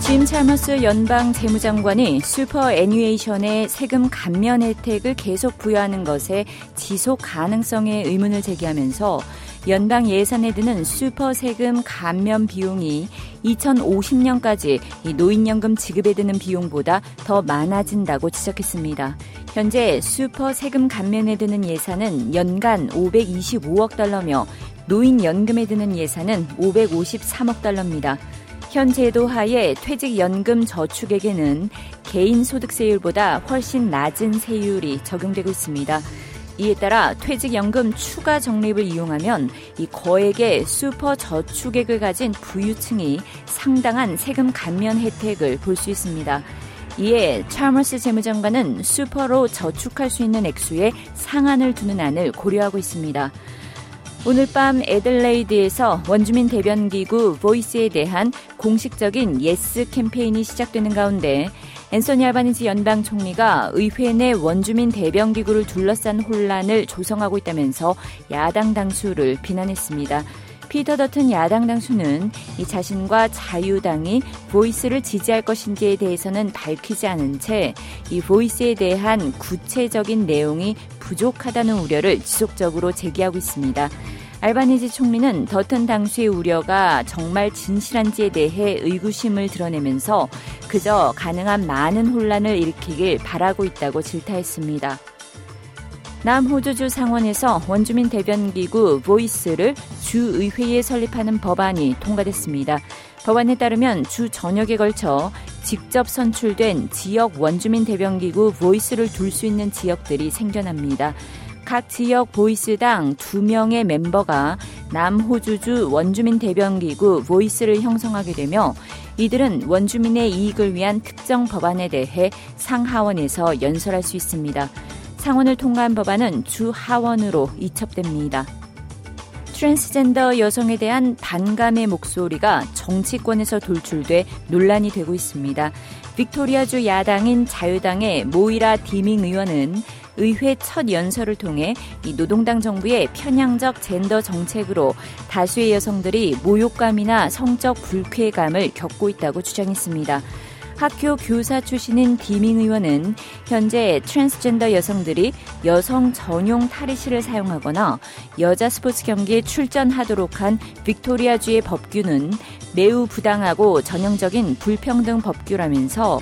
짐 찰머스 연방 재무장관이 superannuation의 세금 감면 혜택을 계속 부여하는 것에 지속 가능성에 의문을 제기하면서 연방 예산에 드는 슈퍼 세금 감면 비용이 2050년까지 노인연금 지급에 드는 비용보다 더 많아진다고 지적했습니다. 현재 슈퍼 세금 감면에 드는 예산은 연간 525억 달러며 노인연금에 드는 예산은 553억 달러입니다. 현 제도 하에 퇴직연금 저축에게는 개인 소득세율보다 훨씬 낮은 세율이 적용되고 있습니다. 이에 따라 퇴직연금 추가 적립을 이용하면 이 거액의 슈퍼 저축액을 가진 부유층이 상당한 세금 감면 혜택을 볼 수 있습니다. 이에 찰머스 재무장관은 슈퍼로 저축할 수 있는 액수에 상한을 두는 안을 고려하고 있습니다. 오늘 밤 애들레이드에서 원주민 대변기구 보이스에 대한 공식적인 예스 캠페인이 시작되는 가운데 앤소니 알바니지 연방 총리가 의회 내 원주민 대변기구를 둘러싼 혼란을 조성하고 있다면서 야당 당수를 비난했습니다. 피터 더튼 야당 당수는 이 자신과 자유당이 보이스를 지지할 것인지에 대해서는 밝히지 않은 채 이 보이스에 대한 구체적인 내용이 부족하다는 우려를 지속적으로 제기하고 있습니다. 알바니지 총리는 더튼 당수의 우려가 정말 진실한지에 대해 의구심을 드러내면서 그저 가능한 많은 혼란을 일으키길 바라고 있다고 질타했습니다. 남호주주 상원에서 원주민 대변기구 보이스를 주의회에 설립하는 법안이 통과됐습니다. 법안에 따르면 주 전역에 걸쳐 직접 선출된 지역 원주민 대변기구 보이스를 둘 수 있는 지역들이 생겨납니다. 각 지역 보이스당 2명의 멤버가 남호주주 원주민 대변기구 보이스를 형성하게 되며 이들은 원주민의 이익을 위한 특정 법안에 대해 상하원에서 연설할 수 있습니다. 상원을 통과한 법안은 주 하원으로 이첩됩니다. 트랜스젠더 여성에 대한 반감의 목소리가 정치권에서 돌출돼 논란이 되고 있습니다. 빅토리아주 야당인 자유당의 모이라 디밍 의원은 의회 첫 연설을 통해 이 노동당 정부의 편향적 젠더 정책으로 다수의 여성들이 모욕감이나 성적 불쾌감을 겪고 있다고 주장했습니다. 학교 교사 출신인 디밍 의원은 현재 트랜스젠더 여성들이 여성 전용 탈의실을 사용하거나 여자 스포츠 경기에 출전하도록 한 빅토리아주의 법규는 매우 부당하고 전형적인 불평등 법규라면서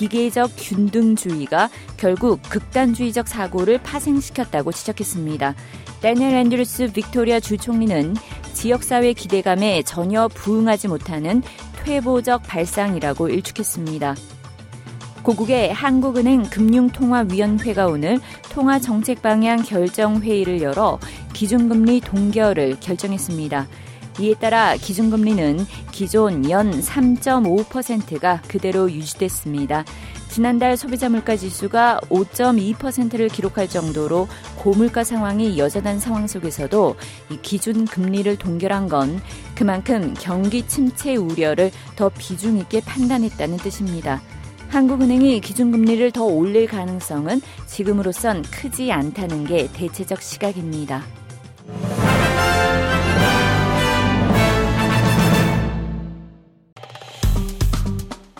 기계적 균등주의가 결국 극단주의적 사고를 파생시켰다고 지적했습니다. 다니엘 앤드루스 빅토리아 주 총리는 지역사회 기대감에 전혀 부응하지 못하는 퇴보적 발상이라고 일축했습니다. 고국의 한국은행 금융통화위원회가 오늘 통화정책 방향 결정 회의를 열어 기준금리 동결을 결정했습니다. 이에 따라 기준금리는 기존 연 3.5%가 그대로 유지됐습니다. 지난달 소비자 물가 지수가 5.2%를 기록할 정도로 고물가 상황이 여전한 상황 속에서도 이 기준 금리를 동결한 건 그만큼 경기 침체 우려를 더 비중 있게 판단했다는 뜻입니다. 한국은행이 기준금리를 더 올릴 가능성은 지금으로선 크지 않다는 게 대체적 시각입니다.